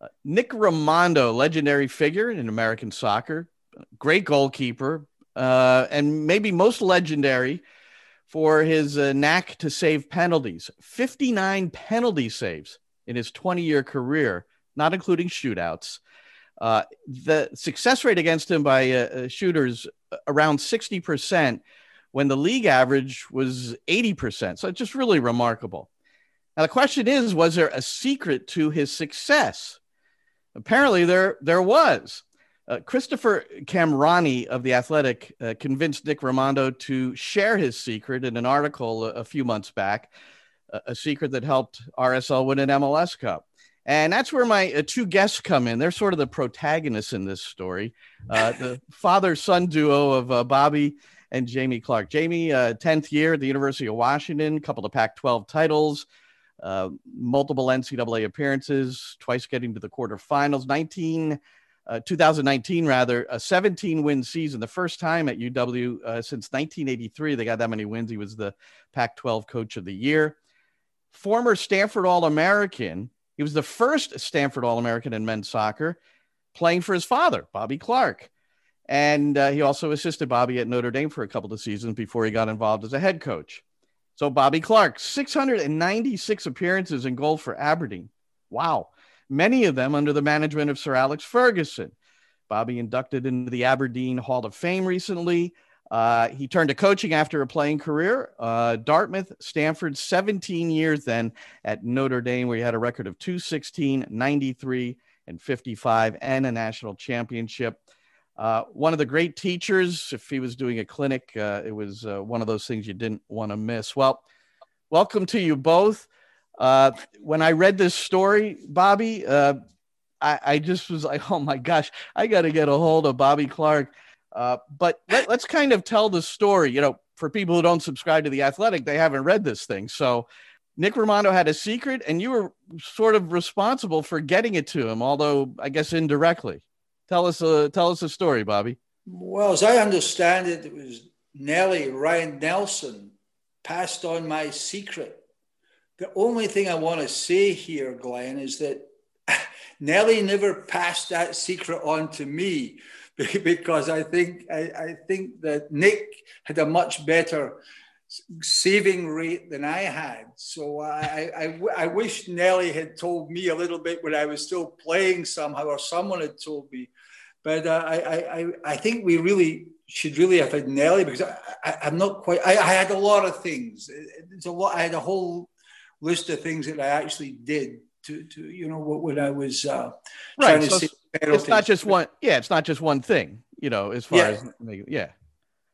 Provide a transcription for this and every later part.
Uh, Nick Rimando, legendary figure in American soccer, great goalkeeper, uh, and maybe most legendary for his uh, knack to save penalties 59 penalty saves in his 20 year career, not including shootouts. Uh, the success rate against him by uh, uh shooters uh, around 60% when the league average was 80%. So it's just really remarkable. Now, the question is was there a secret to his success? Apparently, there, there was. Uh, Christopher Kamrani of The Athletic uh, convinced Nick Rimando to share his secret in an article a, a few months back, a, a, secret that helped RSL win an MLS Cup. And that's where my uh, two guests come in. They're sort of the protagonists in this story uh, the father son duo of uh, Bobby and Jamie Clark. Jamie, 10th uh, year at the University of Washington, couple of Pac 12 titles. Multiple NCAA appearances, twice getting to the quarterfinals. 19 uh, 2019 rather a 17 win season. The first time at uw uh, since 1983 they got that many wins. He was the pac 12 coach of the year. Former stanford all-american. He was the first stanford all-american in men's soccer playing for his father bobby clark. And uh, he also assisted bobby at notre dame for a couple of seasons before he got involved as a head coach so bobby clark 696 appearances in goal for aberdeen wow many of them under the management of Sir Alex Ferguson. Bobby inducted into the Aberdeen Hall of Fame recently. Uh, he turned to coaching after a playing career. Uh, Dartmouth, Stanford, 17 years then at Notre Dame, where he had a record of 216, 93, and 55, and a national championship. Uh, one of the great teachers, if he was doing a clinic, uh, it was uh, one of those things you didn't want to miss. Well, welcome to you both. Uh, when I read this story, Bobby, uh, I, I, just was like, oh my gosh, I got to get a hold of Bobby Clark. Uh, but let, us kind of tell the story. You know, for people who don't subscribe to the Athletic, they haven't read this thing. So Nick Rimando had a secret, and you were sort of responsible for getting it to him, although I guess indirectly. Tell us, a, tell us a story, Bobby. Well, as I understand it, it was Nellie Ryan Nelson passed on my secret the only thing I want to say here, Glenn, is that Nellie never passed that secret on to me because I think I, I, think that Nick had a much better saving rate than I had. So I, I, I wish Nelly had told me a little bit when I was still playing somehow, or someone had told me. But uh, I, I, I think we really should really have had Nelly because I, I, am not quite. I, I, had a lot of things. It's a lot. I had a whole list of things that I actually did to, to you know, when I was uh, right. So it's, it's not just one. Yeah, it's not just one thing. You know, as far yeah. as yeah.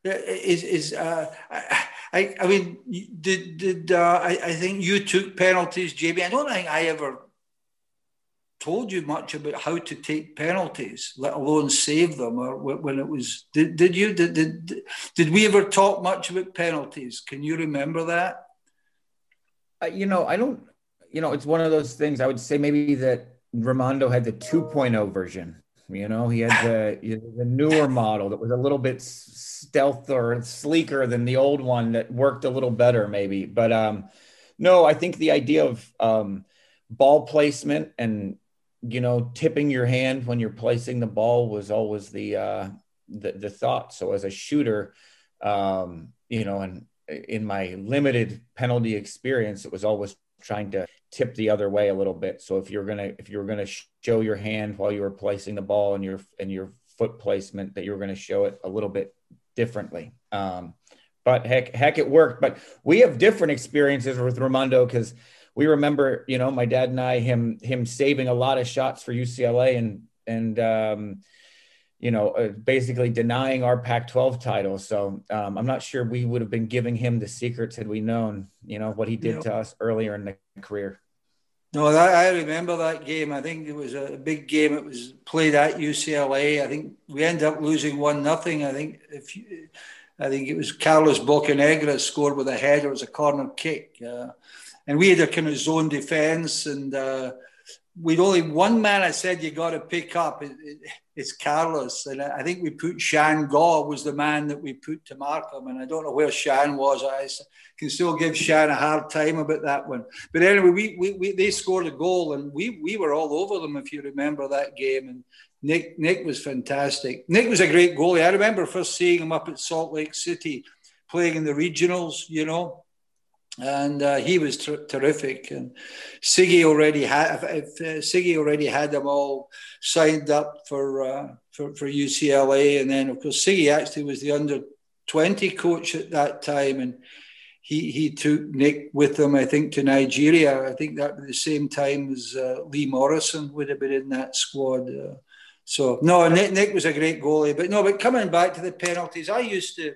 Is is uh, I I mean did did uh, I, I think you took penalties, JB. I don't think I ever told you much about how to take penalties, let alone save them, or when it was. Did, did you did, did did we ever talk much about penalties? Can you remember that? Uh, you know, I don't, you know, it's one of those things I would say maybe that Rimando had the 2.0 version. You know, he had the, you know, the newer model that was a little bit stealth or sleeker than the old one that worked a little better, maybe. But um, no, I think the idea of um, ball placement and you know tipping your hand when you're placing the ball was always the uh, the, the thought. So as a shooter, um, you know, and in my limited penalty experience, it was always trying to tip the other way a little bit. So if you're gonna if you're gonna show your hand while you were placing the ball and your and your foot placement, that you're gonna show it a little bit differently. Um, but heck, heck, it worked. But we have different experiences with Rimando because we remember, you know, my dad and I, him him saving a lot of shots for UCLA and and um, you know, uh, basically denying our Pac-12 title. So um, I'm not sure we would have been giving him the secrets had we known, you know, what he did to us earlier in the career. No, that, I remember that game. I think it was a big game. It was played at UCLA. I think we ended up losing one nothing. I think if you, I think it was Carlos Bocanegra scored with a header. It was a corner kick, uh, and we had a kind of zone defense and. Uh, we'd only one man I said you got to pick up. It, it, it's Carlos, and I think we put Shan Gaw was the man that we put to mark him, and I don't know where Shan was. I can still give Shan a hard time about that one. But anyway, we, we, we they scored a goal, and we we were all over them if you remember that game. And Nick Nick was fantastic. Nick was a great goalie. I remember first seeing him up at Salt Lake City playing in the regionals. You know and uh, he was ter- terrific. And Sigi already had if, uh, Sigi already had them all signed up for, uh, for for UCLA, and then of course Sigi actually was the under twenty coach at that time, and he he took Nick with him, I think, to Nigeria. I think that at the same time as uh, Lee Morrison would have been in that squad. Uh. so no, Nick, Nick was a great goalie, but no, but coming back to the penalties, I used to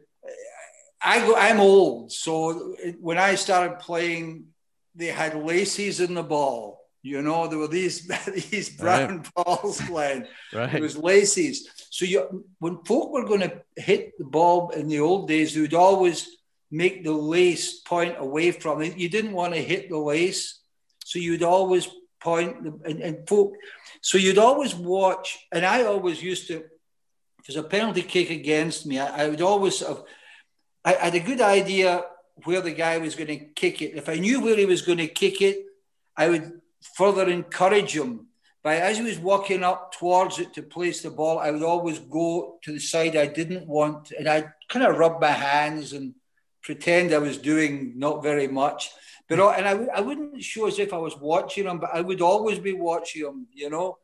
I go, I'm old, so when I started playing, they had laces in the ball. You know, there were these these brown right. balls playing. right. It was laces. So you, when folk were going to hit the ball in the old days, they would always make the lace point away from it. You didn't want to hit the lace, so you'd always point the, and, and folk. So you'd always watch, and I always used to. If there's a penalty kick against me, I, I would always have I, had a good idea where the guy was going to kick it. If I knew where he was going to kick it, I would further encourage him. But as he was walking up towards it to place the ball, I would always go to the side I didn't want, and I'd kind of rub my hands and pretend I was doing not very much. But uh, and I, I wouldn't show as if I was watching him, but I would always be watching him, you know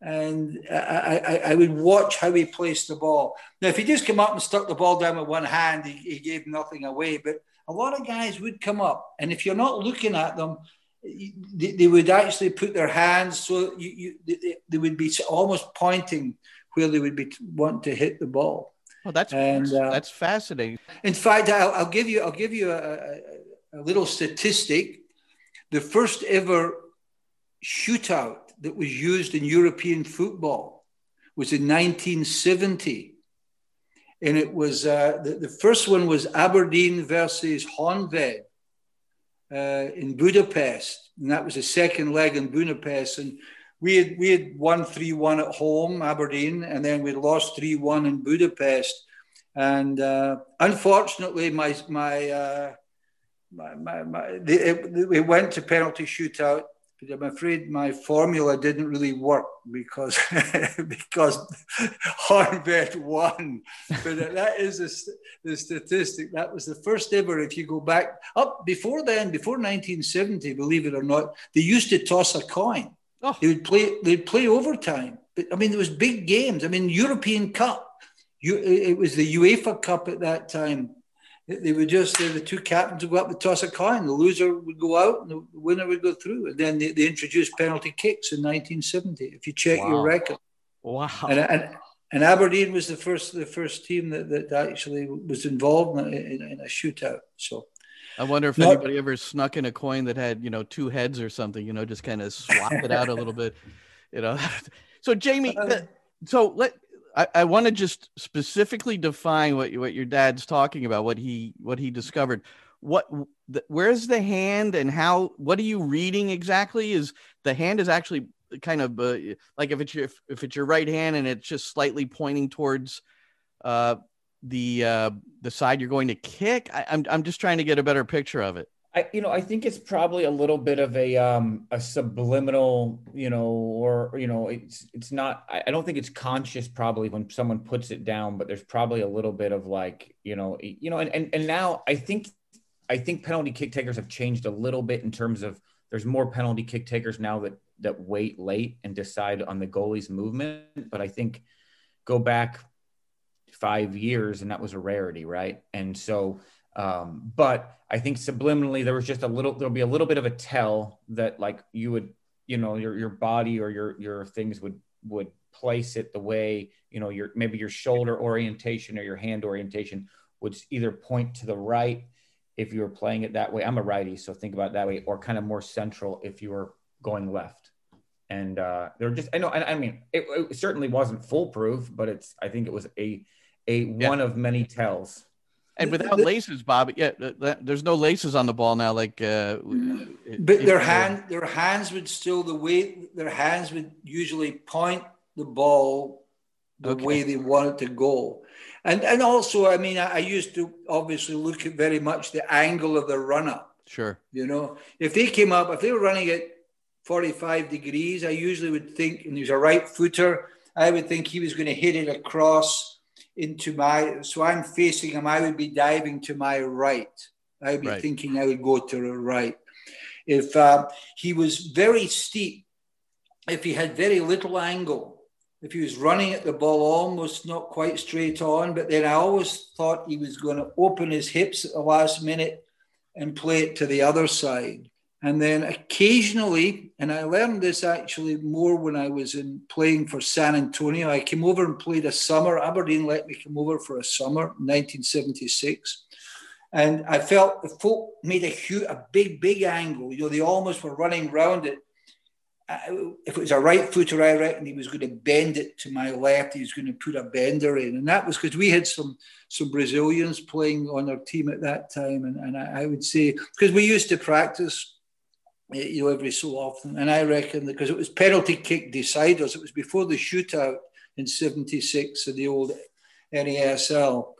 and I, I, I, would watch how he placed the ball. Now, if he just came up and stuck the ball down with one hand, he, he, gave nothing away. But a lot of guys would come up, and if you're not looking at them, they, they would actually put their hands so you, you they, they, would be almost pointing where they would be wanting to hit the ball. Well, that's and, uh, that's fascinating. In fact, I'll, I'll, give you I'll give you a, a, a little statistic. The first ever shootout that was used in European football was in 1970. And it was uh, the, the, first one was Aberdeen versus Honved uh, in Budapest. And that was the second leg in Budapest. And we had, we had won 3 1 at home, Aberdeen, and then we lost 3 1 in Budapest. And uh, unfortunately, my, my, uh, my, my, my it, it went to penalty shootout but I'm afraid my formula didn't really work because because Honved won. But that is the, the statistic. That was the first ever. If you go back up before then, before 1970, believe it or not, they used to toss a coin. Oh. They would play. They'd play overtime. But I mean, there was big games. I mean, European Cup. You, it was the UEFA Cup at that time they were just the two captains would go up and toss a coin. The loser would go out, and the winner would go through. And then they, they introduced penalty kicks in 1970. If you check wow. your record, wow. And, and, and Aberdeen was the first the first team that, that actually was involved in, in, in a shootout. So. I wonder if Not, anybody ever snuck in a coin that had, you know, two heads or something, you know, just kind of swap it out a little bit, you know. so Jamie, uh, so let I, I want to just specifically define what what your dad's talking about, what he what he discovered. What the, where's the hand and how? What are you reading exactly? Is the hand is actually kind of uh, like if it's your if it's your right hand and it's just slightly pointing towards uh, the uh, the side you're going to kick. I, I'm I'm just trying to get a better picture of it. I, you know, I think it's probably a little bit of a um, a subliminal, you know, or you know, it's it's not. I don't think it's conscious probably when someone puts it down, but there's probably a little bit of like, you know, you know, and and, and now I think I think penalty kick takers have changed a little bit in terms of there's more penalty kick takers now that that wait late and decide on the goalie's movement. But I think go back five years and that was a rarity, right? And so um, but I think subliminally there was just a little, there'll be a little bit of a tell that like you would, you know, your, your body or your, your things would, would place it the way, you know, your, maybe your shoulder orientation or your hand orientation would either point to the right if you were playing it that way. I'm a righty, so think about it that way, or kind of more central if you were going left. And uh, they're just, I know, I, I mean, it, it, certainly wasn't foolproof, but it's, I think it was a, a yeah. one of many tells And without the, laces, Bob, yeah, there's no laces on the ball now. Like, uh, but their hand, their hands would still the way their hands would usually point the ball the okay. way they want it to go. And and also, I mean, I, I, used to obviously look at very much the angle of the runner. up. Sure. You know, if they came up, if they were running at 45 degrees, I usually would think, and he was a right footer, I would think he was going to hit it across into my. So I'm facing him. I would be diving to my right. I would be right. thinking I would go to the right. If uh, he was very steep, if he had very little angle, if he was running at the ball almost not quite straight on, but then I always thought he was going to open his hips at the last minute and play it to the other side. And then occasionally, and I learned this actually more when I was in playing for San Antonio. I came over and played a summer. Aberdeen let me come over for a summer, 1976. And I felt the folk made a huge, a big, big angle. You know, they almost were running round it if it was a right footer, I reckon he was going to bend it to my left. He was going to put a bender in, and that was because we had some some Brazilians playing on our team at that time, and, and I, I would say because we used to practice, you know, every so often, and I reckon because it was penalty kick deciders, it was before the shootout in '76 of the old NASL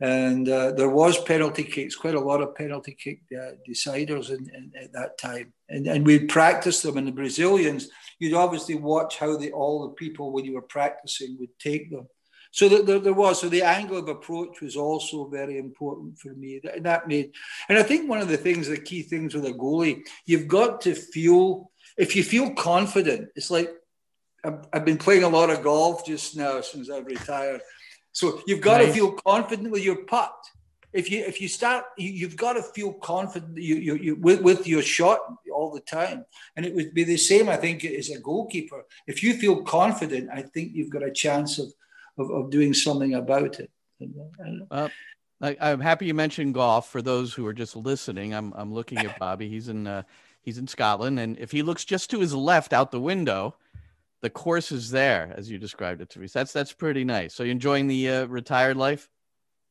and uh, there was penalty kicks, quite a lot of penalty kick uh, deciders in, in, at that time, and and we'd practice them. And the Brazilians, you'd obviously watch how all the people when you were practicing would take them. So there, there was so the angle of approach was also very important for me. And that made, and I think one of the things, the key things with a goalie, you've got to feel. If you feel confident, it's like I've, I've been playing a lot of golf just now since I've retired so you've got nice. to feel confident with your putt. If you if you start, you, have got to feel confident you, you, you with, with your shot all the time. And it would be the same, I think, as a goalkeeper. If you feel confident, I think you've got a chance of of, of doing something about it. Uh, I, am happy you mentioned golf. For those who are just listening, I'm I'm looking at Bobby. He's in uh, he's in Scotland, and if he looks just to his left out the window, the course is there as you described it to me. So that's that's pretty nice. So you're enjoying the uh, retired life?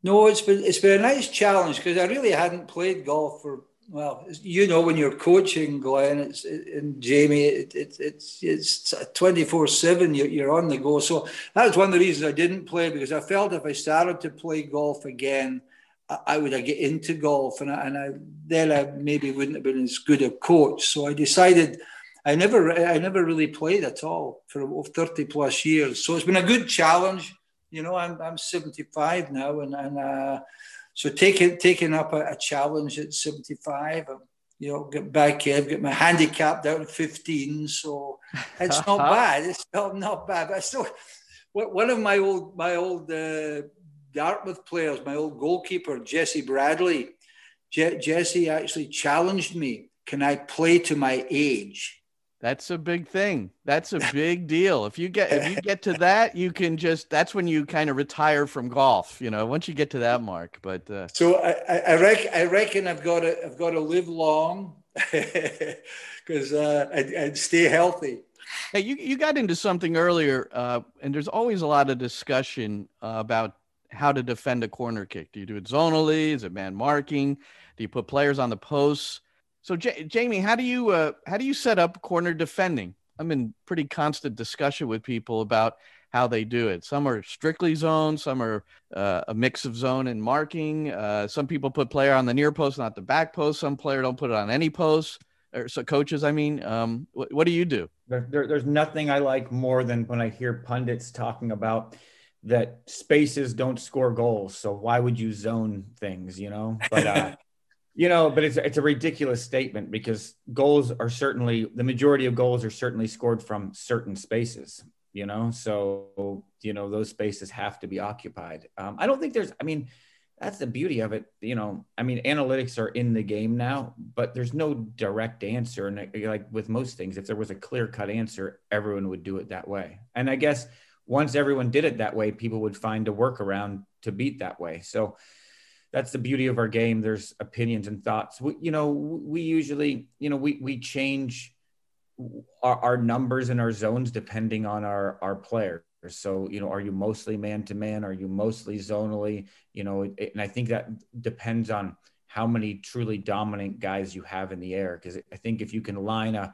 No, it's been it's been a nice challenge because I really hadn't played golf for well, you know, when you're coaching, Glenn, it's and Jamie, it, it, it's it's twenty four seven. You're on the go. So that was one of the reasons I didn't play because I felt if I started to play golf again, I, would get into golf, and I, and I then I maybe wouldn't have been as good a coach. So I decided I never I never really played at all for 30 plus years. So it's been a good challenge. You know, I'm I'm 75 now, and and uh, so taking taking up a, a, challenge at 75. Um, you know, get back here, I've got my handicap down to 15, so it's not bad. It's not, not bad, but I still. One of my old my old uh, Dartmouth players, my old goalkeeper Jesse Bradley, Je- Jesse actually challenged me. Can I play to my age? That's a big thing. That's a big deal. If you get if you get to that, you can just that's when you kind of retire from golf. You know, once you get to that mark. But uh, so I, I reckon I reckon I've got to I've got to live long because uh, I'd, I'd, stay healthy. Hey, you you got into something earlier, uh, and there's always a lot of discussion uh, about how to defend a corner kick. Do you do it zonally? Is it man marking? Do you put players on the posts? So, J- Jamie, how do you uh, how do you set up corner defending? I'm in pretty constant discussion with people about how they do it. Some are strictly zone, some are uh, a mix of zone and marking. Uh, some people put player on the near post, not the back post. Some player don't put it on any post. Or so coaches, I mean, um, what, what, do you do? There, there, there's nothing I like more than when I hear pundits talking about that spaces don't score goals. So why would you zone things? You know, but uh, You know, but it's it's a ridiculous statement because goals are certainly the majority of goals are certainly scored from certain spaces. You know, so you know those spaces have to be occupied. Um, I don't think there's. I mean, that's the beauty of it. You know, I mean, analytics are in the game now, but there's no direct answer. And like with most things, if there was a clear cut answer, everyone would do it that way. And I guess once everyone did it that way, people would find a workaround to beat that way. So that's the beauty of our game. There's opinions and thoughts. We, you know, we usually, you know, we we change our, our numbers and our zones depending on our our players. So, you know, are you mostly man to man? Are you mostly zonally? You know, it, and I think that depends on how many truly dominant guys you have in the air. Because I think if you can line a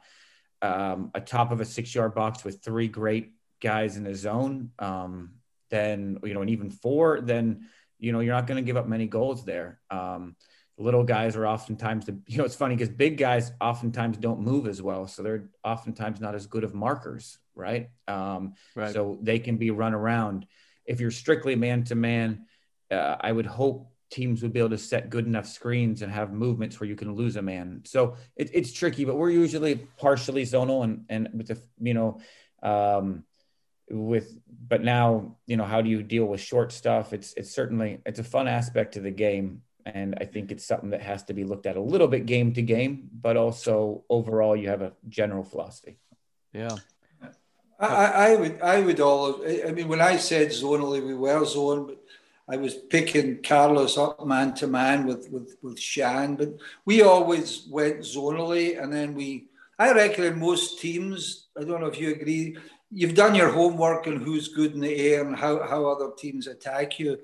um, a top of a six yard box with three great guys in a zone, um, then you know, and even four, then you know you're not going to give up many goals there. Um, little guys are oftentimes the you know it's funny because big guys oftentimes don't move as well so they're oftentimes not as good of markers right um right. so they can be run around if you're strictly man to man i would hope teams would be able to set good enough screens and have movements where you can lose a man so it, it's tricky but we're usually partially zonal and and with the you know um with but now you know how do you deal with short stuff it's it's certainly it's a fun aspect to the game and I think it's something that has to be looked at a little bit game to game, but also overall you have a general philosophy. Yeah. I, I would I would all I mean when I said zonally we were zone, but I was picking Carlos up man to man with with with Shan, but we always went zonally, and then we. I reckon in most teams, I don't know if you agree. You've done your homework on who's good in the air and how how other teams attack you,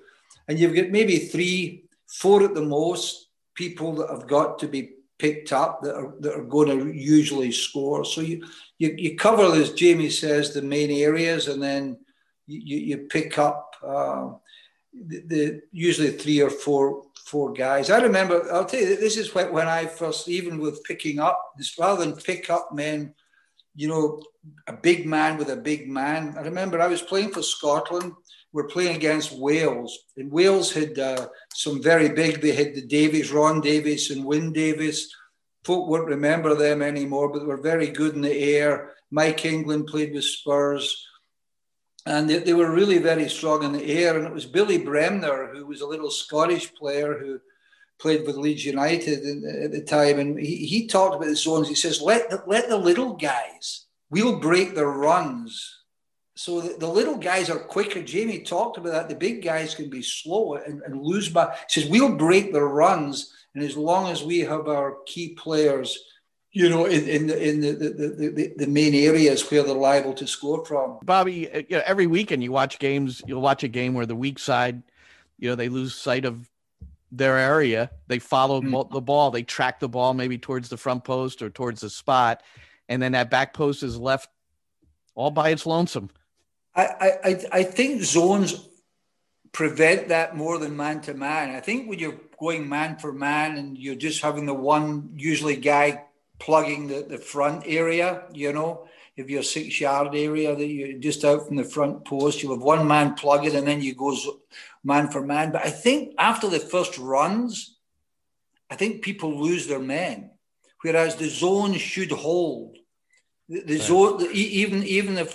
and you've got maybe three four at the most people that have got to be picked up that are, that are going to usually score. So you, you, you cover, as Jamie says, the main areas and then you, you pick up uh, the, the, usually three or four four guys. I remember, I'll tell you, this is when I first, even with picking up, rather than pick up men, you know, a big man with a big man. I remember I was playing for Scotland we're playing against Wales. And Wales had uh, some very big, they had the Davies, Ron Davies and Wyn Davies. Folk won't remember them anymore, but they were very good in the air. Mike England played with Spurs. And they, they were really very strong in the air. And it was Billy Bremner, who was a little Scottish player who played with Leeds United at the time. And he, he talked about the zones. He says, let the, let the little guys, we'll break their runs so the, the, little guys are quicker. Jamie talked about that. The big guys can be slow and, and lose by. He says we'll break their runs, and as long as we have our key players, you know, in, in the in the, the, the, the main areas where they're liable to score from. Bobby, you know, every weekend you watch games. You'll watch a game where the weak side, you know, they lose sight of their area. They follow mm. the ball. They track the ball maybe towards the front post or towards the spot, and then that back post is left all by its lonesome. I, I, I think zones prevent that more than man to man. I think when you're going man for man and you're just having the one usually guy plugging the, the front area, you know, if you're six yard area that you're just out from the front post, you have one man plugging and then you go man for man. But I think after the first runs, I think people lose their men, whereas the zone should hold. The, the right. zone, the, even even if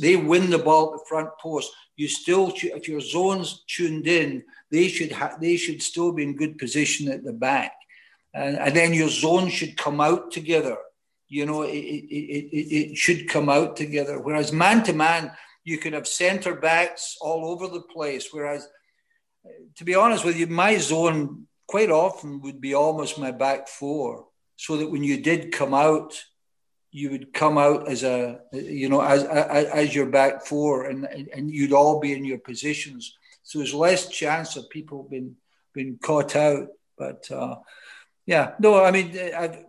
they win the ball at the front post, you still if your zone's tuned in, they should ha- they should still be in good position at the back, and, and then your zone should come out together. You know, it, it, it, it should come out together. Whereas man to man, you can have centre backs all over the place. Whereas, to be honest with you, my zone quite often would be almost my back four, so that when you did come out you would come out as a you know as as, as your back four and and you'd all be in your positions so there's less chance of people being being caught out but uh, yeah no i mean I,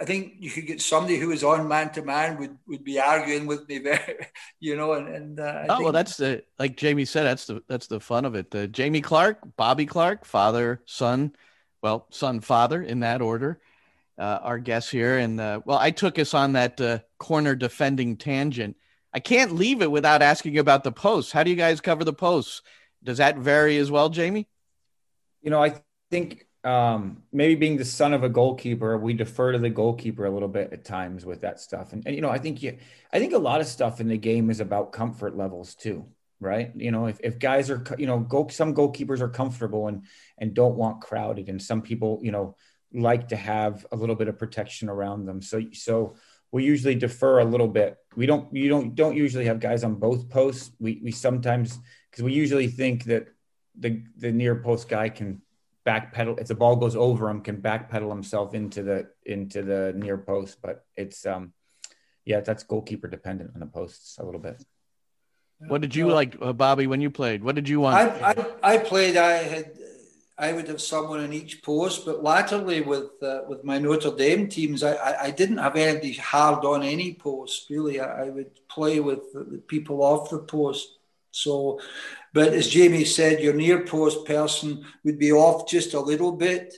I think you could get somebody who is on man to man would would be arguing with me very you know and, and uh, oh think... well that's the like jamie said that's the that's the fun of it uh, jamie clark bobby clark father son well son father in that order uh, our guests here. And uh, well, I took us on that uh, corner defending tangent. I can't leave it without asking about the posts. How do you guys cover the posts? Does that vary as well, Jamie? You know, I think um, maybe being the son of a goalkeeper, we defer to the goalkeeper a little bit at times with that stuff. And, and you know, I think you, I think a lot of stuff in the game is about comfort levels too, right? You know, if, if guys are, you know, go, some goalkeepers are comfortable and and don't want crowded, and some people, you know, like to have a little bit of protection around them. So so we usually defer a little bit. We don't you don't don't usually have guys on both posts. We we sometimes because we usually think that the the near post guy can backpedal if the ball goes over him can backpedal himself into the into the near post. But it's um yeah that's goalkeeper dependent on the posts a little bit. What did you like, uh, Bobby, when you played? What did you want? I, I, I played. I had I would have someone in each post, but latterly with uh, with my Notre Dame teams, I, I, I, didn't have anybody hard on any post really. I, I would play with the, the people off the post. So, but as Jamie said, your near post person would be off just a little bit,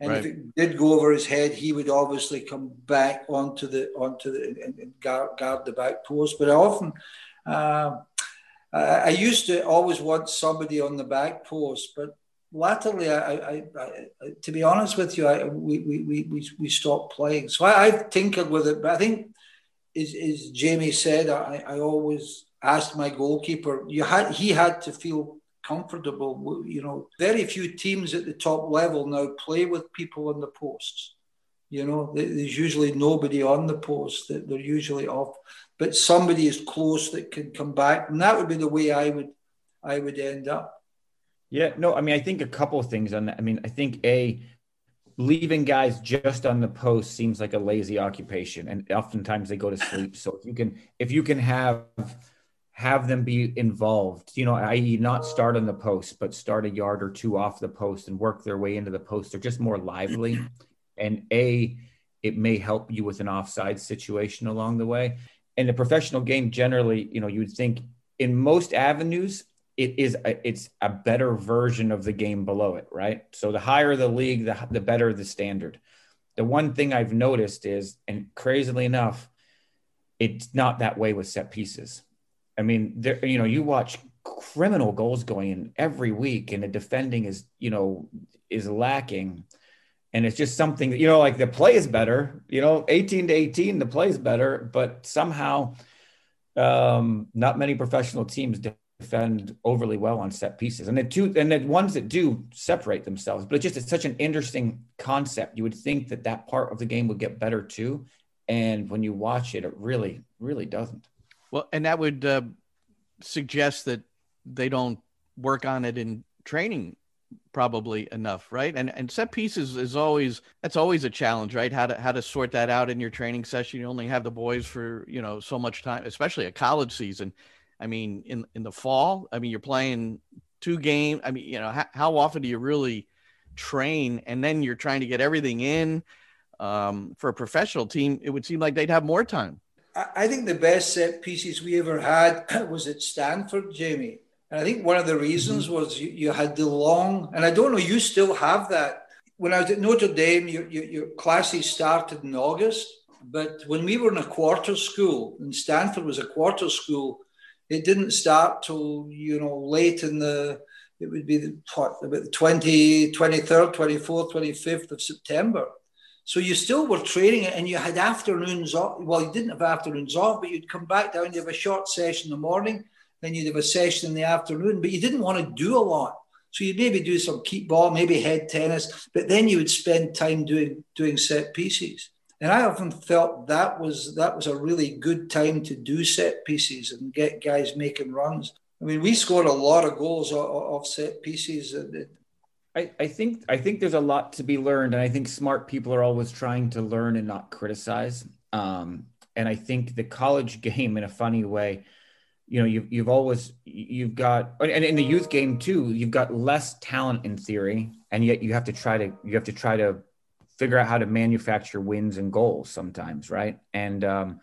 and right. if it did go over his head, he would obviously come back onto the onto the and, and guard, guard the back post. But I often. Uh, I used to always want somebody on the back post, but latterly, I, I, I, to be honest with you, I, we, we, we, we stopped playing. So I, have tinkered with it, but I think, as, as Jamie said, I, I always asked my goalkeeper. You had he had to feel comfortable. You know, very few teams at the top level now play with people on the posts. You know, there's usually nobody on the post. That they're usually off, but somebody is close that can come back, and that would be the way I would, I would end up. Yeah, no, I mean, I think a couple of things on that. I mean, I think a leaving guys just on the post seems like a lazy occupation, and oftentimes they go to sleep. So if you can, if you can have have them be involved, you know, i.e., not start on the post, but start a yard or two off the post and work their way into the post. They're just more lively, and a it may help you with an offside situation along the way. In the professional game, generally, you know, you would think in most avenues it is a, it's a better version of the game below it, right? So the higher the league, the, the better the standard. The one thing I've noticed is, and crazily enough, it's not that way with set pieces. I mean, there, you know, you watch criminal goals going in every week, and the defending is, you know, is lacking, and it's just something that you know, like the play is better. You know, eighteen to eighteen, the play is better, but somehow, um, not many professional teams defend overly well on set pieces, and the two and the ones that do separate themselves. But it's just it's such an interesting concept. You would think that that part of the game would get better too, and when you watch it, it really really doesn't. Well, and that would uh, suggest that they don't work on it in training probably enough, right? And and set pieces is always that's always a challenge, right? How to how to sort that out in your training session. You only have the boys for you know so much time, especially a college season. I mean, in in the fall, I mean, you're playing two games. I mean, you know, how, how often do you really train? And then you're trying to get everything in. Um, for a professional team, it would seem like they'd have more time. I think the best set pieces we ever had was at Stanford, Jamie. And I think one of the reasons mm-hmm. was you, you, had the long, and I don't know, you still have that. When I was at Notre Dame, your, your, your classes started in August. But when we were in a quarter school, and Stanford was a quarter school, it didn't start till you know late in the it would be the, what, about the 20 23rd 24th 25th of september so you still were training it and you had afternoons off well you didn't have afternoons off but you'd come back down you have a short session in the morning then you'd have a session in the afternoon but you didn't want to do a lot so you'd maybe do some keep ball maybe head tennis but then you would spend time doing doing set pieces and I often felt that was that was a really good time to do set pieces and get guys making runs. I mean, we scored a lot of goals off set pieces. I, I think I think there's a lot to be learned, and I think smart people are always trying to learn and not criticize. Um, and I think the college game, in a funny way, you know, you've you've always you've got, and in the youth game too, you've got less talent in theory, and yet you have to try to you have to try to figure out how to manufacture wins and goals sometimes, right? And um,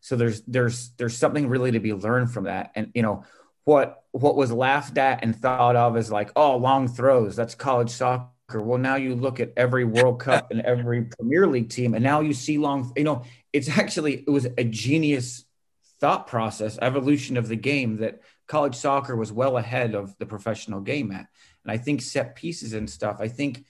so there's there's there's something really to be learned from that. And you know what what was laughed at and thought of as like oh long throws that's college soccer. Well, now you look at every World Cup and every Premier League team, and now you see long. You know, it's actually it was a genius thought process, evolution of the game that college soccer was well ahead of the professional game at. And I think set pieces and stuff. I think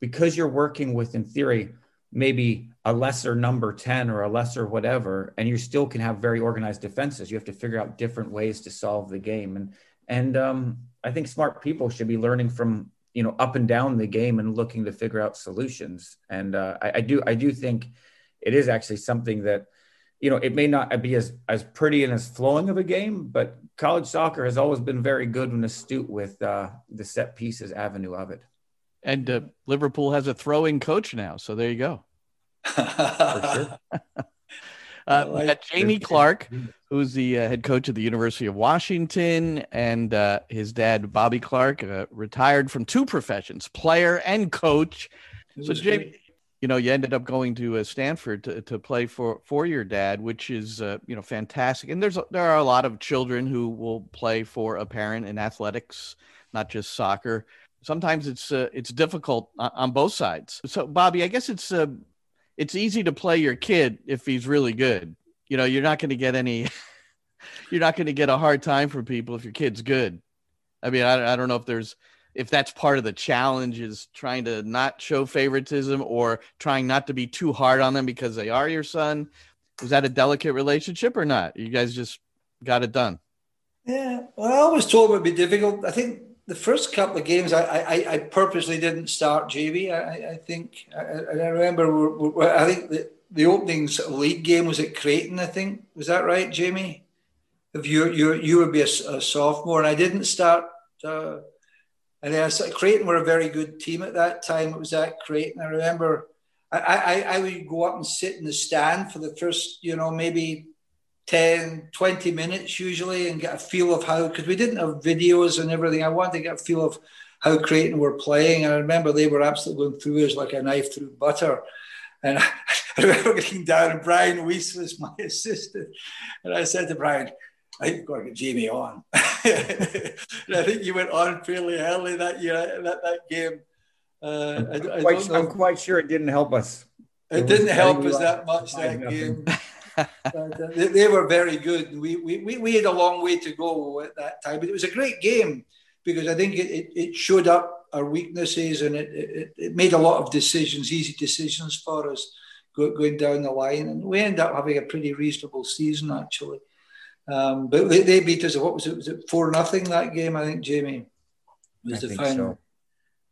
because you're working with, in theory, maybe a lesser number 10 or a lesser whatever, and you still can have very organized defenses. You have to figure out different ways to solve the game. And, and um, I think smart people should be learning from, you know, up and down the game and looking to figure out solutions. And uh, I, I do, I do think it is actually something that, you know, it may not be as, as pretty and as flowing of a game, but college soccer has always been very good and astute with uh, the set pieces avenue of it. And uh, Liverpool has a throwing coach now, so there you go. For sure. Uh, like Jamie Clark, who's the uh, head coach of the University of Washington, and uh, his dad, Bobby Clark, uh, retired from two professions, player and coach. So, Jamie, you know, you ended up going to uh, Stanford to, to play for for your dad, which is uh, you know fantastic. And there's there are a lot of children who will play for a parent in athletics, not just soccer. Sometimes it's uh, it's difficult on both sides. So, Bobby, I guess it's uh, it's easy to play your kid if he's really good. You know, you're not going to get any. you're not going to get a hard time from people if your kid's good. I mean, I, I don't know if there's if that's part of the challenge is trying to not show favoritism or trying not to be too hard on them because they are your son. Was that a delicate relationship or not? You guys just got it done. Yeah, well, I always told it would be difficult. I think the first couple of games, I I, I purposely didn't start JV. I, I think I, I remember. We're, we're, I think the, the opening league game was at Creighton. I think was that right, Jamie? If you you you would be a, a sophomore, and I didn't start. Uh, and then I, Creighton were a very good team at that time. It was at Creighton. I remember I, I, I would go up and sit in the stand for the first, you know, maybe 10, 20 minutes usually and get a feel of how, because we didn't have videos and everything. I wanted to get a feel of how Creighton were playing. And I remember they were absolutely going through us like a knife through butter. And I, I remember getting down, and Brian Weiss was my assistant. And I said to Brian, I think we've got to get Jamie on. and I think you went on fairly early that year, that, that game. Uh, I'm, I, quite, I am quite sure it didn't help us. It, it didn't help us that much that game. But, uh, they, they, were very good. We, we, we had a long way to go at that time, but it was a great game because I think it, it, it showed up our weaknesses and it, it, it, made a lot of decisions, easy decisions for us going down the line. And we ended up having a pretty reasonable season, actually. Um, but they, they, beat us. What was it? Was it four nothing that game? I think Jamie was I the final. So.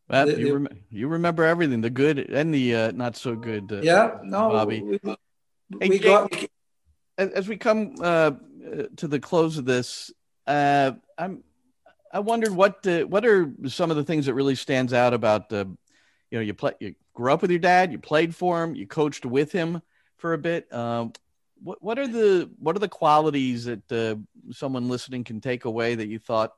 Well, they, you, rem- you, remember everything, the good and the uh, not so good. Uh, yeah, no, Bobby. We, we hey, got. As we come uh, to the close of this, uh, I'm. I wondered what what are some of the things that really stands out about the, you know, you play, you grew up with your dad, you played for him, you coached with him for a bit. Um, what what are the what are the qualities that uh, someone listening can take away that you thought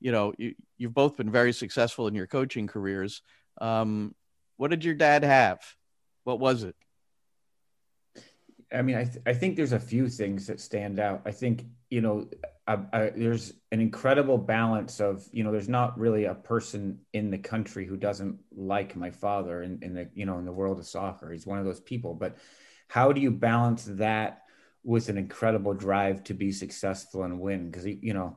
you know you, you've both been very successful in your coaching careers um, what did your dad have what was it i mean I, th- I think there's a few things that stand out. I think you know there's an incredible balance of you know there's not really a person in the country who doesn't like my father in, in the you know in the world of soccer. He's one of those people. But how do you balance that with an incredible drive to be successful and win? Because you know,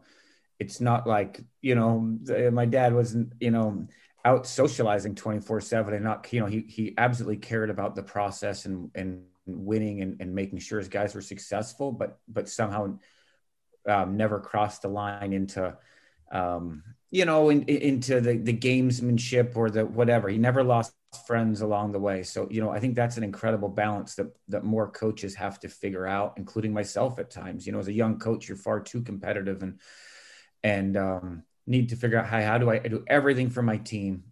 it's not like you know my dad wasn't you know out socializing 24 7 and not you know he he absolutely cared about the process and and winning and, and making sure his guys were successful but but somehow um, never crossed the line into um, you know in, into the the gamesmanship or the whatever he never lost friends along the way. So, you know, I think that's an incredible balance that that more coaches have to figure out, including myself at times. You know, as a young coach, you're far too competitive and and um, need to figure out how how do I do everything for my team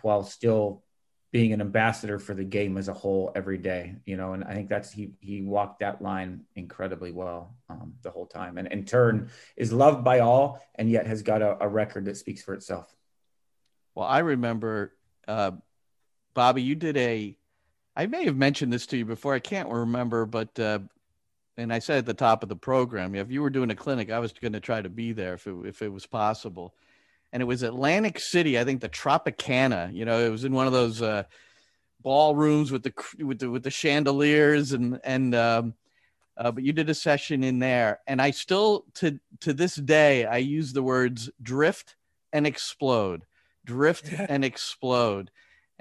while still being an ambassador for the game as a whole every day. You know, and I think that's he he walked that line incredibly well um, the whole time, and in turn is loved by all, and yet has got a, a record that speaks for itself. Well, I remember. Uh, Bobby, you did a. I may have mentioned this to you before. I can't remember, but uh, and I said at the top of the program, if you were doing a clinic, I was going to try to be there if it, if it was possible. And it was Atlantic City, I think the Tropicana. You know, it was in one of those uh, ballrooms with the with the with the chandeliers and and. Um, uh, but you did a session in there, and I still to to this day I use the words drift and explode, drift and explode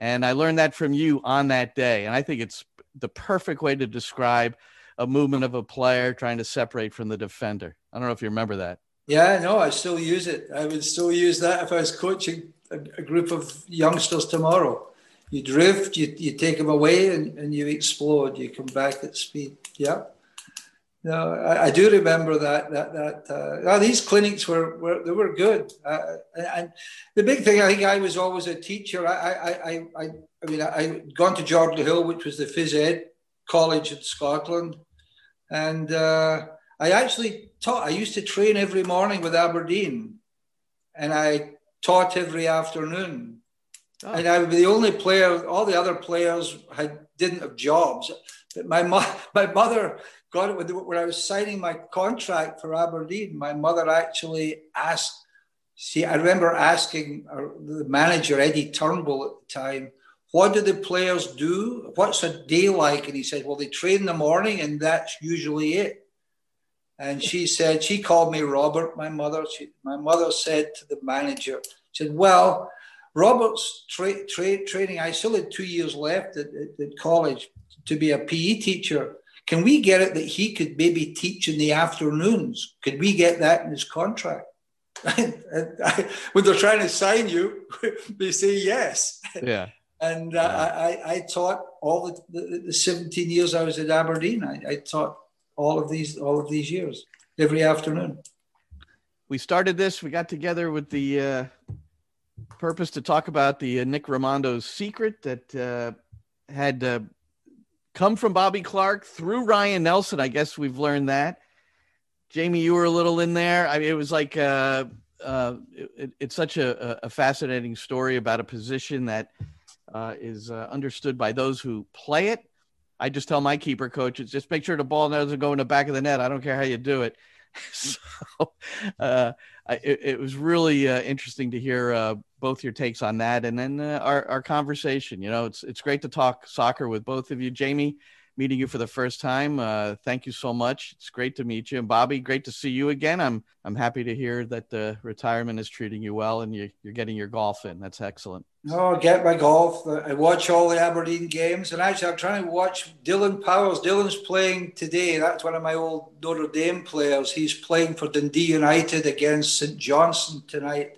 and I learned that from you on that day. And I think it's the perfect way to describe a movement of a player trying to separate from the defender. I don't know if you remember that. Yeah, no, I still use it. I would still use that if I was coaching a, a group of youngsters tomorrow. You drift, you, you take them away, and, and you explode. You come back at speed. Yeah. No, I, I, do remember that. That that uh, these clinics were, were they were good. Uh, and the big thing, I think, I was always a teacher. I I I I, I mean, I, I'd gone to Jordan Hill, which was the phys ed college in Scotland, and uh, I actually taught. I used to train every morning with Aberdeen, and I taught every afternoon. Oh. And I was the only player. All the other players had didn't have jobs. But my mo- my mother got it when I was signing my contract for Aberdeen. My mother actually asked. See, I remember asking the manager Eddie Turnbull at the time, "What do the players do? What's a day like?" And he said, "Well, they train in the morning, and that's usually it." And she said, she called me Robert, my mother. She, my mother said to the manager, she said, Well, Robert's tra- tra- training, I still had two years left at, at, at, college to be a PE teacher. Can we get it that he could maybe teach in the afternoons? Could we get that in his contract? when they're trying to sign you, they say yes. Yeah. And uh, yeah. I, I, taught all the, the, the, 17 years I was at Aberdeen. I, I taught all of these all of these years every afternoon. We started this. We got together with the uh, purpose to talk about the uh, Nick Rimando's secret that uh, had uh, come from Bobby Clark through Ryan Nelsen. I guess we've learned that. Jamie, you were a little in there. I mean, it was like uh, uh, it, it's such a, a, fascinating story about a position that uh, is uh, understood by those who play it I just tell my keeper coaches, just make sure the ball doesn't go in the back of the net. I don't care how you do it. so uh, it, it, was really uh, interesting to hear uh, both your takes on that, and then uh, our our conversation. You know, it's it's great to talk soccer with both of you, Jamie meeting you for the first time. Uh, thank you so much. It's great to meet you. And Bobby, great to see you again. I'm I'm happy to hear that the retirement is treating you well and you, you're getting your golf in. That's excellent. Oh, get my golf. I watch all the Aberdeen games, and actually, I'm trying to watch Dylan Powers. Dylan's playing today. That's one of my old Notre Dame players. He's playing for Dundee United against St Johnstone tonight.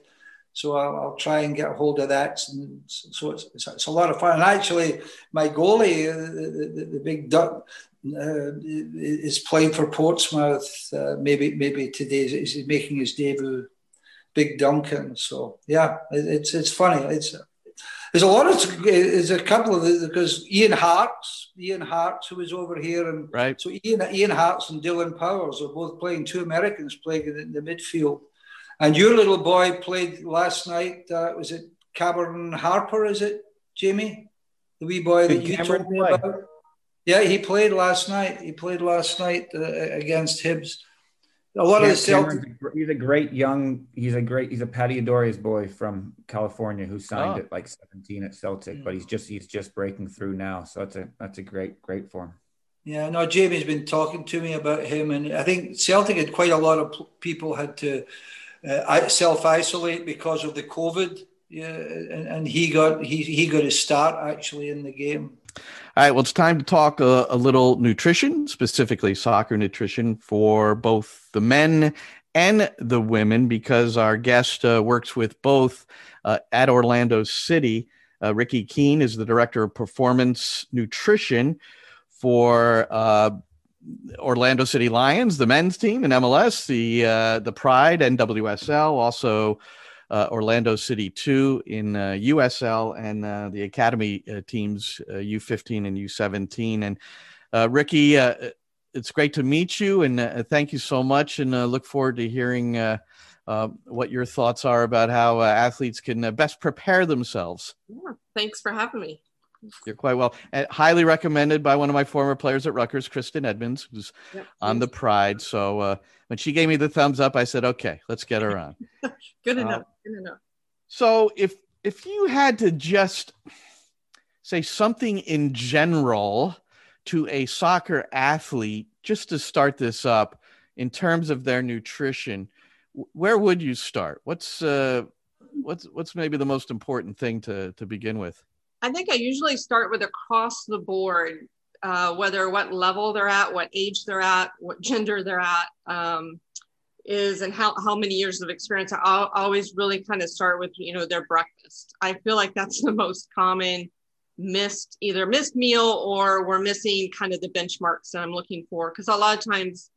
So I'll, I'll, try and get a hold of that. And so it's, it's, it's, a lot of fun. And actually, my goalie, uh, the, the, the big duck, uh, is playing for Portsmouth. Uh, maybe maybe today he's making his debut. Big Duncan. So yeah, it, it's it's funny. It's there's a lot of there's a couple of the, because Ian Harkes Ian Harkes who was over here and right. So Ian Ian Harkes and Dylan Powers are both playing. Two Americans playing in the midfield. And your little boy played last night. Uh, was it Cameron Harper? Is it Jamie, the wee boy that you told me play. about? Yeah, he played last night. He played last night uh, against Hibs. A lot yeah, of the Celtics. He's a great young. He's a great. He's a Pateadores boy from California who signed oh. at like 17 at Celtic, mm. but he's just he's just breaking through now. So that's a that's a great great form. Yeah, no, Jamie's been talking to me about him, and I think Celtic had quite a lot of people had to uh, self isolate because of the COVID. Yeah, and, and, he got he he got his start actually in the game. All right, well, it's time to talk a, a little nutrition, specifically soccer nutrition for both the men and the women, because our guest uh, works with both uh, at Orlando City. Uh, Ricky Keene is the director of performance nutrition for uh, Orlando City Lions, the men's team in MLS, the uh, the Pride NWSL, also uh, Orlando City two in uh, USL, and uh, the academy uh, teams U15 uh, and U17. And Ricky, it's great to meet you, and thank you so much, and look forward to hearing what your thoughts are about how athletes can best prepare themselves. Yeah, thanks for having me. You're quite well. And highly recommended by one of my former players at Rutgers, Kristen Edmonds, who's yep, on the Pride. So uh, when she gave me the thumbs up, I said, "Okay, let's get her on." Good enough. Uh, Good enough. So if if you had to just say something in general to a soccer athlete, just to start this up in terms of their nutrition, where would you start? What's uh, what's what's maybe the most important thing to to begin with? I think I usually start with across the board, uh, whether what level they're at, what age they're at, what gender they're at, um, is and how, how many years of experience. I always really kind of start with, you know, their breakfast. I feel like that's the most common missed, either missed meal or we're missing kind of the benchmarks that I'm looking for. Because a lot of times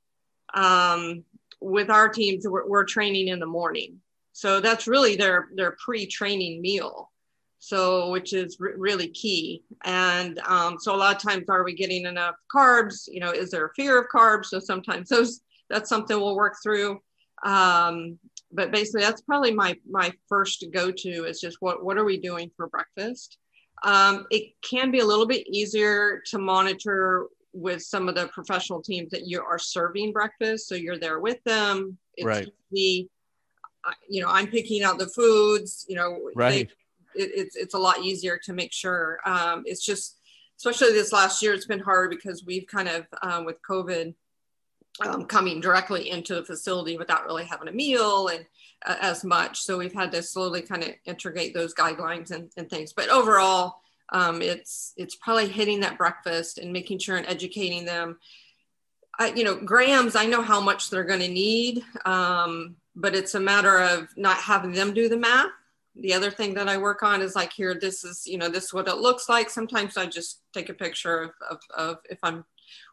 um, with our teams, we're, we're training in the morning. So that's really their, their pre-training meal So, which is really key. And um, so, a lot of times, are we getting enough carbs? You know, is there a fear of carbs? So, sometimes those that's something we'll work through. Um, but basically, that's probably my my first go to is just what what are we doing for breakfast? Um, it can be a little bit easier to monitor with some of the professional teams that you are serving breakfast, so you're there with them. It's right. Easy. You know, I'm picking out the foods. You know, right. They, it, it's it's a lot easier to make sure. Um, it's just, especially this last year, it's been hard because we've kind of um, with COVID um, coming directly into the facility without really having a meal and uh, as much. So we've had to slowly kind of integrate those guidelines and, and things. But overall, um, it's it's probably hitting that breakfast and making sure and educating them. I, you know, grams. I know how much they're going to need, um, but it's a matter of not having them do the math. The other thing that I work on is like here, this is you know this is what it looks like. Sometimes I just take a picture of, of, of if I'm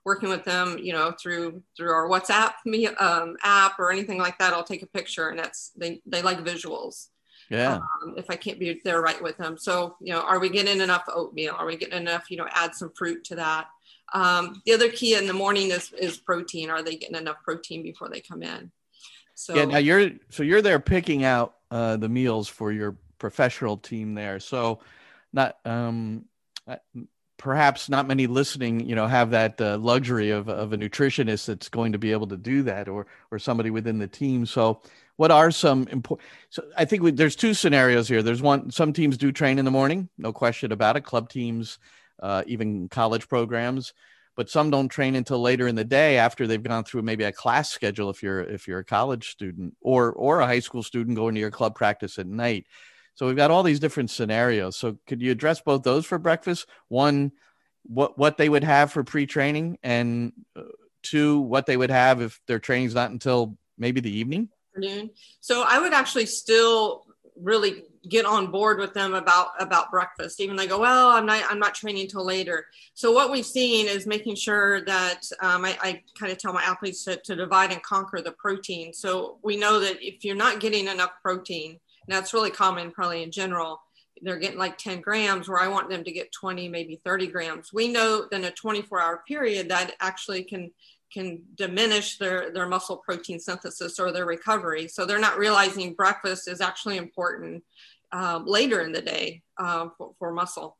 working with them, you know, through through our WhatsApp me um, app or anything like that, I'll take a picture, and that's they they like visuals. Yeah. Um, if I can't be there right with them, so you know, are we getting enough oatmeal? Are we getting enough? You know, add some fruit to that. Um, the other key in the morning is is protein. Are they getting enough protein before they come in? So yeah. Now you're so you're there picking out uh, the meals for your professional team there. So not um perhaps not many listening, you know, have that uh, luxury of, of a nutritionist that's going to be able to do that, or or somebody within the team. So, what are some important? So, I think we, there's two scenarios here. There's one. Some teams do train in the morning, no question about it. Club teams, uh, even college programs, but some don't train until later in the day after they've gone through maybe a class schedule. If you're if you're a college student or or a high school student going to your club practice at night. So we've got all these different scenarios. So could you address both those for breakfast? One, what what they would have for pre-training, and uh, two, what they would have if their training's not until maybe the evening. So I would actually still really get on board with them about about breakfast even they go well i'm not i'm not training until later so what we've seen is making sure that um, i, I kind of tell my athletes to, to divide and conquer the protein so we know that if you're not getting enough protein it's really common probably in general. They're getting like 10 grams where I want them to get 20, maybe 30 grams. We know in a 24 hour period that actually can can diminish their, their muscle protein synthesis or their recovery. So they're not realizing breakfast is actually important um, later in the day uh, for, for, muscle.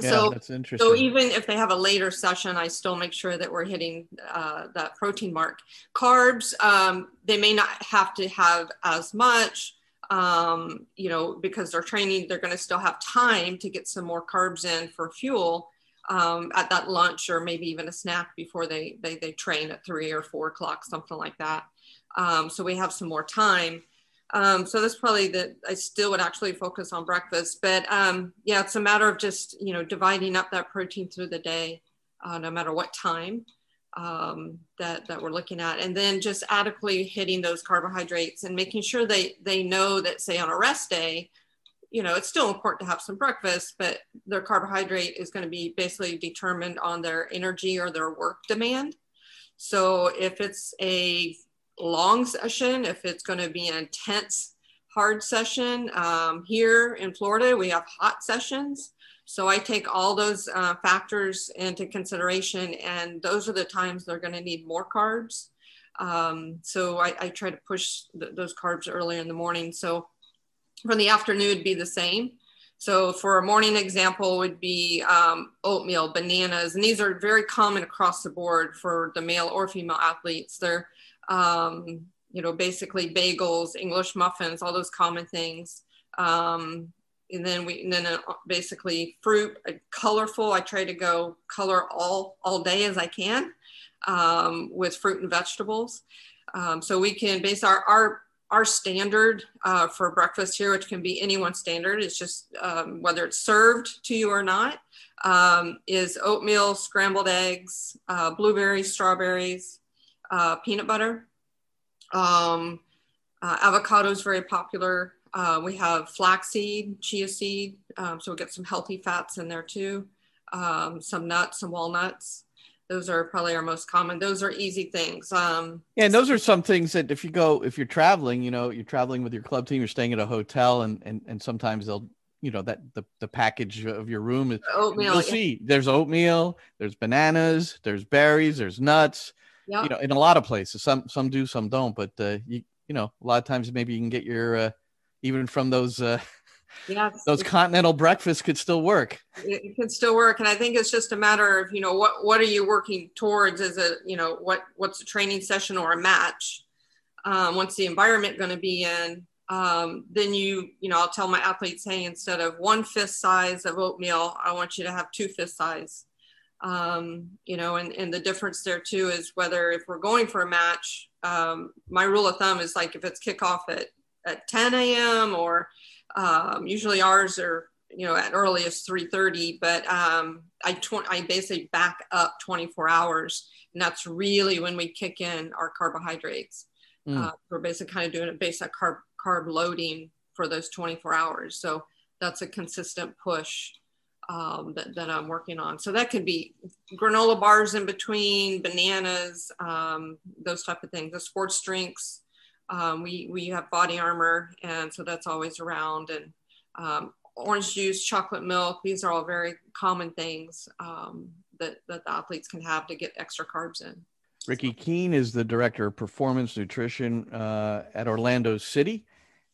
Yeah, so that's interesting. So even if they have a later session, I still make sure that we're hitting uh, that protein mark. Carbs, um, they may not have to have as much um, you know, because they're training, they're going to still have time to get some more carbs in for fuel um, at that lunch or maybe even a snack before they, they, they train at three or four o'clock, something like that. Um, so we have some more time. Um, so that's probably that I still would actually focus on breakfast, but um, yeah, it's a matter of just, you know, dividing up that protein through the day, uh, no matter what time um, that, that we're looking at. And then just adequately hitting those carbohydrates and making sure they, they know that say on a rest day, you know, it's still important to have some breakfast, but their carbohydrate is going to be basically determined on their energy or their work demand. So if it's a long session, if it's going to be an intense, hard session, um, here in Florida, we have hot sessions. So I take all those uh, factors into consideration, and those are the times they're going to need more carbs. Um, so I, I, try to push th- those carbs earlier in the morning. So for the afternoon, it'd be the same. So for a morning example would be um, oatmeal, bananas, and these are very common across the board for the male or female athletes. They're, um, you know, basically bagels, English muffins, all those common things. Um, and then we and then uh, basically fruit uh, colorful i try to go color all all day as i can um, with fruit and vegetables um, so we can base our our our standard uh, for breakfast here which can be anyone's standard it's just um, whether it's served to you or not um, is oatmeal scrambled eggs uh, blueberries strawberries uh, peanut butter um, uh, avocado is very popular uh, we have flaxseed, chia seed, um, so we get some healthy fats in there too. Um, some nuts, some walnuts. Those are probably our most common. Those are easy things. Um, yeah, and those are some things that if you go, if you're traveling, you know, you're traveling with your club team, you're staying at a hotel, and and and sometimes they'll you know that the, the package of your room. is Oatmeal. You'll see there's oatmeal, there's bananas, there's berries, there's nuts. Yeah. You know, in a lot of places, some some do, some don't. But uh, you you know, a lot of times maybe you can get your uh, even from those uh, Yes. those continental breakfasts could still work. it, can still work and i think it's just a matter of you know what what are you working towards as a you know what what's a training session or a match um, what's the environment going to be in um, then you you know i'll tell my athletes hey instead of one fist size of oatmeal i want you to have two fist size um, you know and, and the difference there too is whether if we're going for a match um, my rule of thumb is like if it's kickoff at at 10 a.m or um, usually ours are you know at earliest 3:30, but um, I tw- I basically back up 24 hours, and that's really when we kick in our carbohydrates. Mm. Uh, we're basically kind of doing a basic carb carb loading for those 24 hours. So that's a consistent push um, that, that I'm working on. So that could be granola bars in between, bananas, um, those type of things. The sports drinks, um, we we have body armor, and so that's always around. And um, orange juice, chocolate milk. These are all very common things um, that that the athletes can have to get extra carbs in. Ricky Keene is the director of performance nutrition uh, at Orlando City,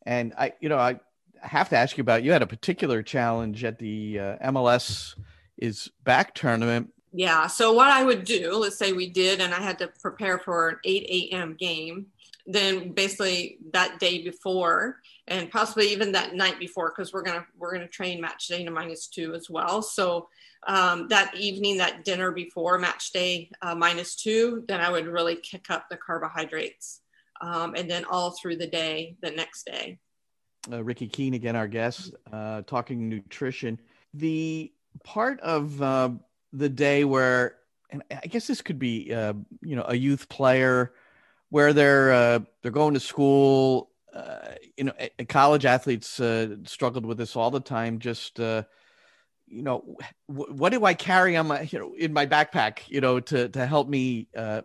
and I, you know, I have to ask you about. You had a particular challenge at the uh, MLS is back tournament. Yeah. So what I would do, let's say we did, and I had to prepare for an 8 a.m. game. Then basically that day before, and possibly even that night before, because we're gonna we're gonna train match day to minus two as well. So um, that evening, that dinner before match day uh, minus two, then I would really kick up the carbohydrates, um, and then all through the day the next day. Uh, Ricky Keene again, our guest, uh, talking nutrition. The part of uh, the day where, and I guess this could be, uh, you know, a youth player where they're uh, they're going to school. Uh, you know, college athletes uh, struggled with this all the time. Just uh, you know, w- what do I carry on my you know in my backpack? You know, to to help me. Uh,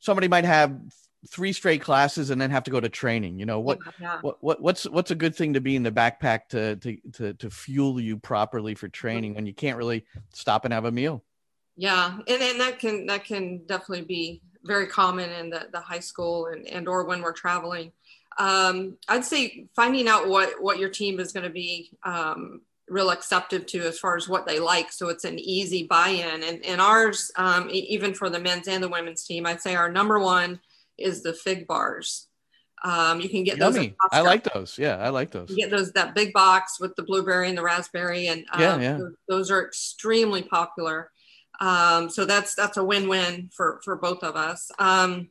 somebody might have three straight classes and then have to go to training. You know what? Yeah. What, what what's what's a good thing to be in the backpack to to to to fuel you properly for training when you can't really stop and have a meal? Yeah, and, and that can that can definitely be very common in the, the high school and, and or when we're traveling. Um, I'd say finding out what what your team is going to be um, real acceptive to as far as what they like, so it's an easy buy-in. And and ours, um, even for the men's and the women's team, I'd say our number one is the fig bars. Um, you can get those. I like those. Yeah, I like those. You get those that big box with the blueberry and the raspberry, and um, Yeah, yeah. Those, those are extremely popular. Um, so that's that's a win-win for for both of us. Um,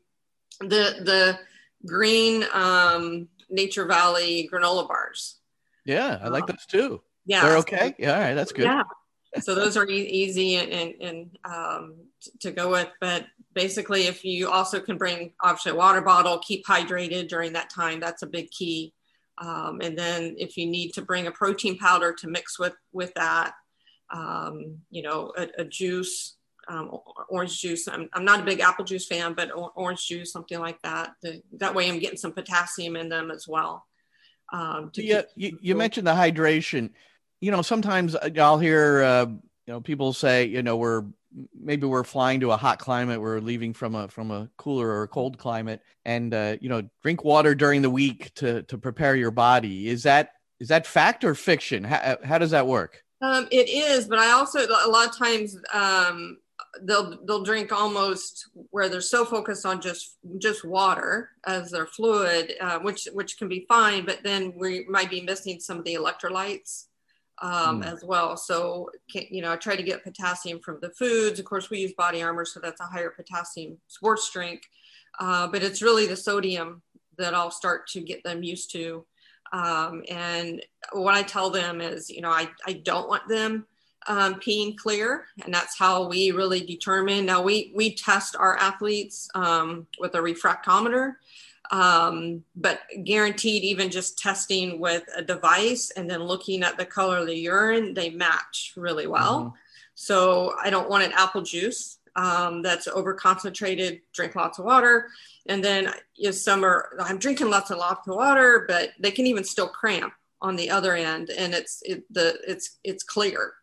the the green um, Nature Valley granola bars. Yeah, I like those too. Yeah, They're okay. Yeah, all right, that's good. Yeah. so those are easy and, and, and um, to go with. But basically, if you also can bring obviously a water bottle, keep hydrated during that time. That's a big key. Um, and then if you need to bring a protein powder to mix with with that, um, you know, a, a juice, um, orange juice. I'm, I'm not a big apple juice fan, but or- orange juice, something like that. The, that way, I'm getting some potassium in them as well. Um, to Yeah, you, you mentioned the hydration. You know, sometimes I'll hear uh, you know people say, you know, we're maybe we're flying to a hot climate, we're leaving from a from a cooler or a cold climate, and uh, you know, drink water during the week to to prepare your body. Is that is that fact or fiction? How, how does that work? Um, it is, but I also a lot of times um, they'll they'll drink almost where they're so focused on just just water as their fluid, uh, which which can be fine, but then we might be missing some of the electrolytes um, Mm. as well. So can, you know, I try to get potassium from the foods. Of course, we use Body Armor, so that's a higher potassium sports drink, uh, but it's really the sodium that I'll start to get them used to. Um, and what I tell them is, you know, I, I don't want them um, peeing clear, and that's how we really determine. Now we we test our athletes um, with a refractometer, um, but guaranteed, even just testing with a device and then looking at the color of the urine, they match really well. So I don't want an apple juice um, that's over concentrated. Drink lots of water, and then you know, some are I'm drinking lots and lots of water, but they can even still cramp. on the other end and it's it, the it's it's clear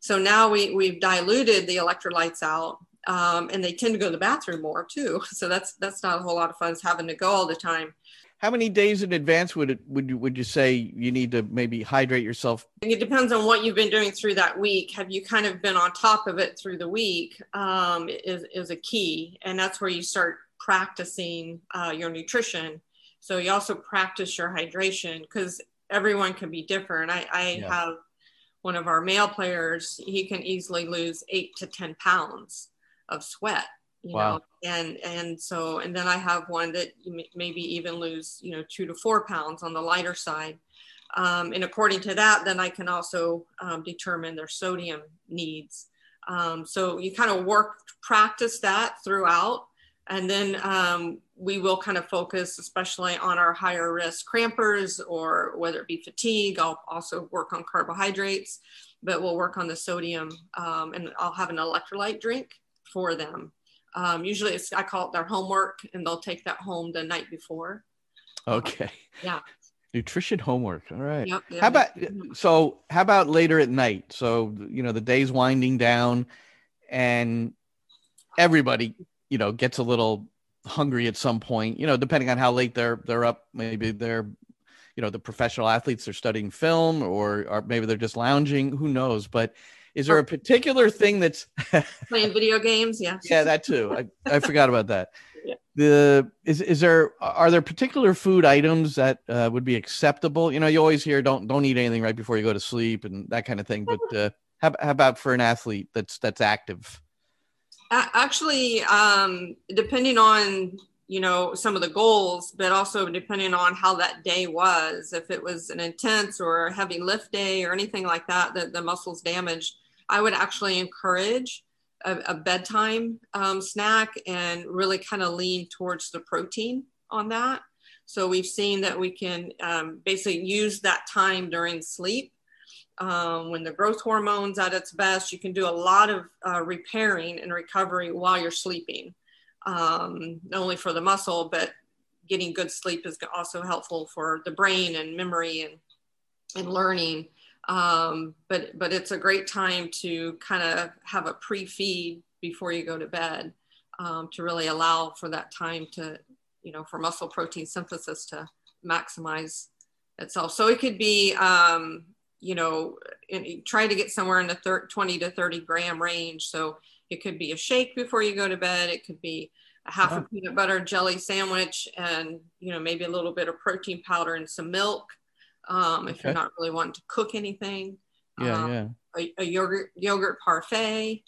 so now we we've diluted the electrolytes out um, and they tend to go to the bathroom more too so that's that's not a whole lot of fun having to go all the time how many days in advance would it would you would you say you need to maybe hydrate yourself? It depends on what you've been doing through that week. Have you kind of been on top of it through the week um, is, is a key. And that's where you start practicing uh, your nutrition. So you also practice your hydration because everyone can be different. I, I yeah. have one of our male players he can easily lose eight to ten pounds of sweat you wow. know and and so and then i have one that maybe even lose you know two to four pounds on the lighter side. Um, and according to that then i can also um, determine their sodium needs. Um, so you kind of work practice that throughout. And then um, we will kind of focus especially on our higher risk crampers or whether it be fatigue i'll also work on carbohydrates but we'll work on the sodium um, and i'll have an electrolyte drink for them um, usually it's, I call it their homework and they'll take that home the night before. Okay. Yeah. Nutrition homework. All right. Yep, How about, so how about later at night? So, you know, the day's winding down and everybody, you know, gets a little hungry at some point, you know, depending on how late they're, they're up, maybe they're, you know, the professional athletes are studying film or, or maybe they're just lounging, who knows, but is there a particular thing that's playing video games? Yeah. yeah, that too. I, I forgot about that. Yeah. The is is there are there particular food items that uh, would be acceptable? You know, you always hear don't don't eat anything right before you go to sleep and that kind of thing. But uh, how, how about for an athlete that's that's active? Actually, um, depending on you know some of the goals but also depending on how that day was if it was an intense or heavy lift day or anything like that that the muscles damaged I would actually encourage a, a bedtime um, snack and really kind of lean towards the protein on that. So we've seen that we can um, basically use that time during sleep. Um, when the growth hormone's at its best, you can do a lot of uh, repairing and recovery while you're sleeping, um, not only for the muscle, but getting good sleep is also helpful for the brain and memory and, and learning. Um, but but it's a great time to kind of have a pre-feed before you go to bed um, to really allow for that time to you know for muscle protein synthesis to maximize itself. So it could be um, you know in, try to get somewhere in the thir- 20 to 30 gram range. So it could be a shake before you go to bed. It could be a half a peanut butter jelly sandwich and you know maybe a little bit of protein powder and some milk um, if okay. you're not really wanting to cook anything. Yeah, um, yeah. A, a, yogurt yogurt parfait.